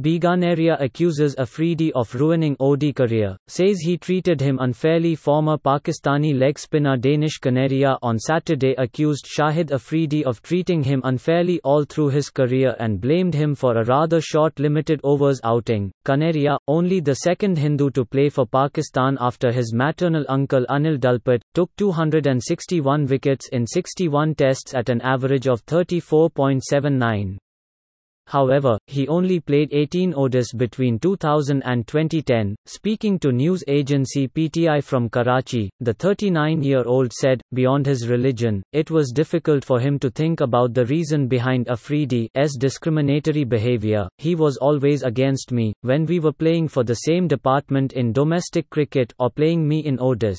Biganaria accuses Afridi of ruining OD career, says he treated him unfairly. Former Pakistani leg spinner Danish Kaneria on Saturday accused Shahid Afridi of treating him unfairly all through his career and blamed him for a rather short limited overs outing. Kaneria, only the second Hindu to play for Pakistan after his maternal uncle Anil Dalpat, took 261 wickets in 61 tests at an average of 34.79. However, he only played 18 ODIs between 2000 and 2010. Speaking to news agency PTI from Karachi, the 39 year old said, beyond his religion, it was difficult for him to think about the reason behind Afridi's discriminatory behavior. He was always against me, when we were playing for the same department in domestic cricket or playing me in ODIs.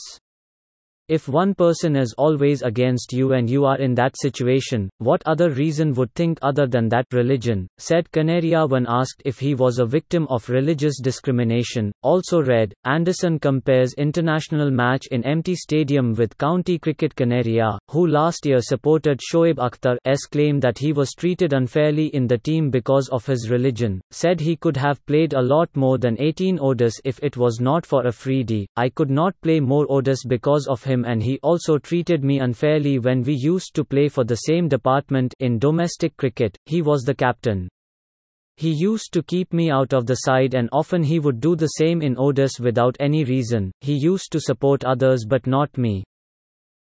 If one person is always against you and you are in that situation, what other reason would think other than that religion? said Kaneria when asked if he was a victim of religious discrimination. Also read, Anderson compares international match in empty stadium with county cricket Kaneria, who last year supported Shoaib Akhtar's claim that he was treated unfairly in the team because of his religion, said he could have played a lot more than 18 ODIs if it was not for a Afridi. I could not play more ODIs because of him and he also treated me unfairly when we used to play for the same department in domestic cricket, he was the captain. He used to keep me out of the side and often he would do the same in ODIs without any reason, he used to support others but not me.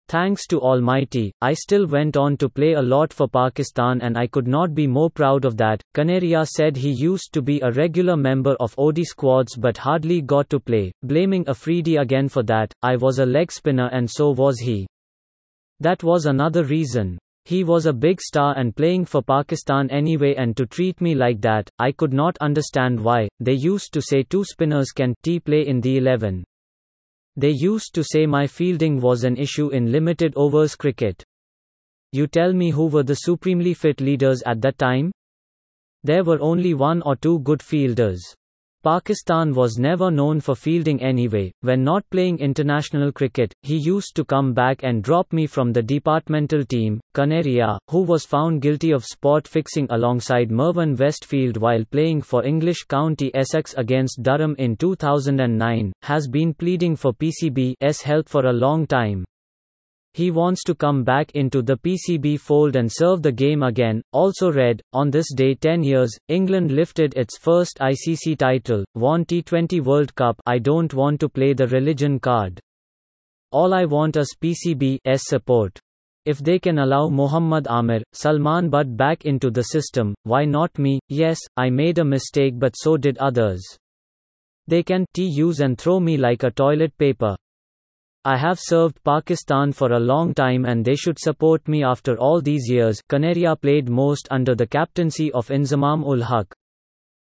Thanks to Almighty, I still went on to play a lot for Pakistan and I could not be more proud of that. Kaneria said he used to be a regular member of OD squads but hardly got to play, blaming Afridi again for that. I was a leg spinner and so was he. That was another reason. He was a big star and playing for Pakistan anyway and to treat me like that, I could not understand why. They used to say two spinners can t play in the 11. They used to say my fielding was an issue in limited overs cricket. You tell me who were the supremely fit leaders at that time? There were only one or two good fielders. Pakistan was never known for fielding anyway. When not playing international cricket, he used to come back and drop me from the departmental team. Kaneria, who was found guilty of spot fixing alongside Mervyn Westfield while playing for English County Essex against Durham in 2009, has been pleading for PCB's help for a long time. He wants to come back into the PCB fold and serve the game again. Also read, on this day 10 years, England lifted its first ICC title, won T20 World Cup. I don't want to play the religion card. All I want is PCB's support. If they can allow Mohammad Amir, Salman Butt back into the system, why not me? Yes, I made a mistake but so did others. They can t use and throw me like a toilet paper. I have served Pakistan for a long time and they should support me after all these years. Kaneria played most under the captaincy of Inzamam ul Haq,